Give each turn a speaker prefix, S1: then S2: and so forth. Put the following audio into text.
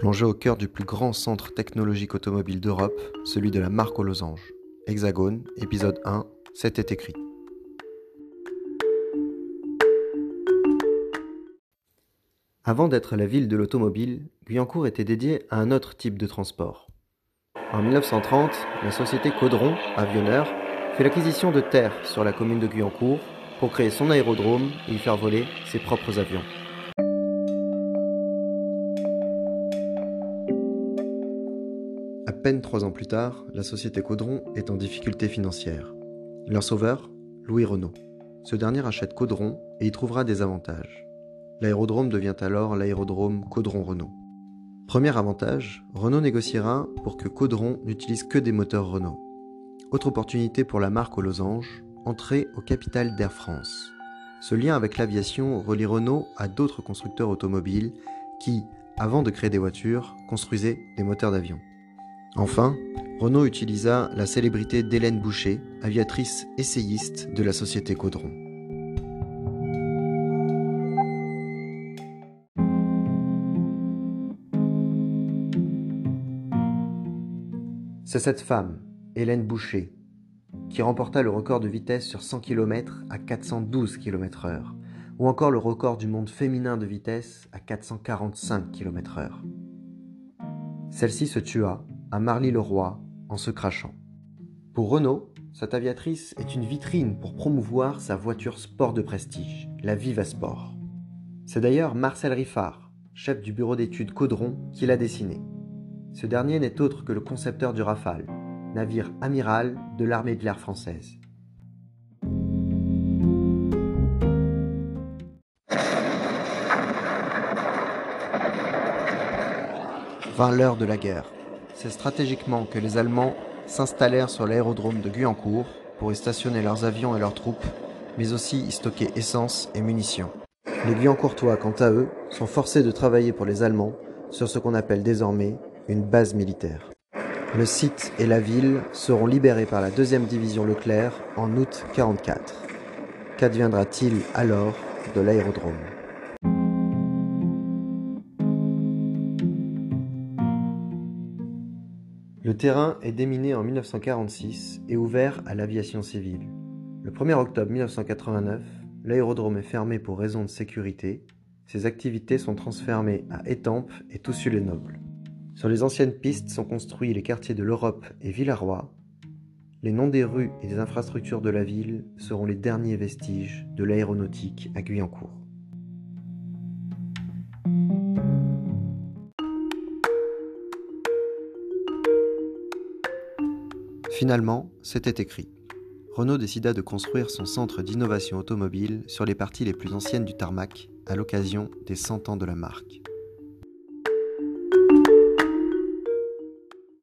S1: Plongé au cœur du plus grand centre technologique automobile d'Europe, celui de la marque aux losanges. Hexagone, épisode 1, c'était écrit. Avant d'être la ville de l'automobile, Guyancourt était dédié à un autre type de transport. En 1930, la société Caudron, avionneur, fait l'acquisition de terres sur la commune de Guyancourt pour créer son aérodrome et y faire voler ses propres avions. Peine trois ans plus tard, la société Caudron est en difficulté financière. Leur sauveur, Louis Renault. Ce dernier achète Caudron et y trouvera des avantages. L'aérodrome devient alors l'aérodrome Caudron-Renault. Premier avantage, Renault négociera pour que Caudron n'utilise que des moteurs Renault. Autre opportunité pour la marque aux losanges, entrer au capital d'Air France. Ce lien avec l'aviation relie Renault à d'autres constructeurs automobiles qui, avant de créer des voitures, construisaient des moteurs d'avion. Enfin, Renault utilisa la célébrité d'Hélène Boucher, aviatrice essayiste de la société Caudron. C'est cette femme, Hélène Boucher, qui remporta le record de vitesse sur 100 km à 412 km/h, ou encore le record du monde féminin de vitesse à 445 km/h. Celle-ci se tua à Marly-le-Roi en se crachant. Pour Renault, cette aviatrice est une vitrine pour promouvoir sa voiture sport de prestige, la Viva Sport. C'est d'ailleurs Marcel Riffard, chef du bureau d'études Caudron, qui l'a dessinée. Ce dernier n'est autre que le concepteur du Rafale, navire amiral de l'armée de l'air française. Vint l'heure de la guerre. C'est stratégiquement que les Allemands s'installèrent sur l'aérodrome de Guyancourt pour y stationner leurs avions et leurs troupes, mais aussi y stocker essence et munitions. Les Guyancourtois, quant à eux, sont forcés de travailler pour les Allemands sur ce qu'on appelle désormais une base militaire. Le site et la ville seront libérés par la 2e division Leclerc en août 1944. Qu'adviendra-t-il alors de l'aérodrome? Le terrain est déminé en 1946 et ouvert à l'aviation civile. Le 1er octobre 1989, l'aérodrome est fermé pour raisons de sécurité. Ses activités sont transférées à Étampes et Toussus-les-Nobles. Sur les anciennes pistes sont construits les quartiers de l'Europe et Villarroy. Les noms des rues et des infrastructures de la ville seront les derniers vestiges de l'aéronautique à Guyancourt. Finalement, c'était écrit. Renault décida de construire son centre d'innovation automobile sur les parties les plus anciennes du tarmac à l'occasion des 100 ans de la marque.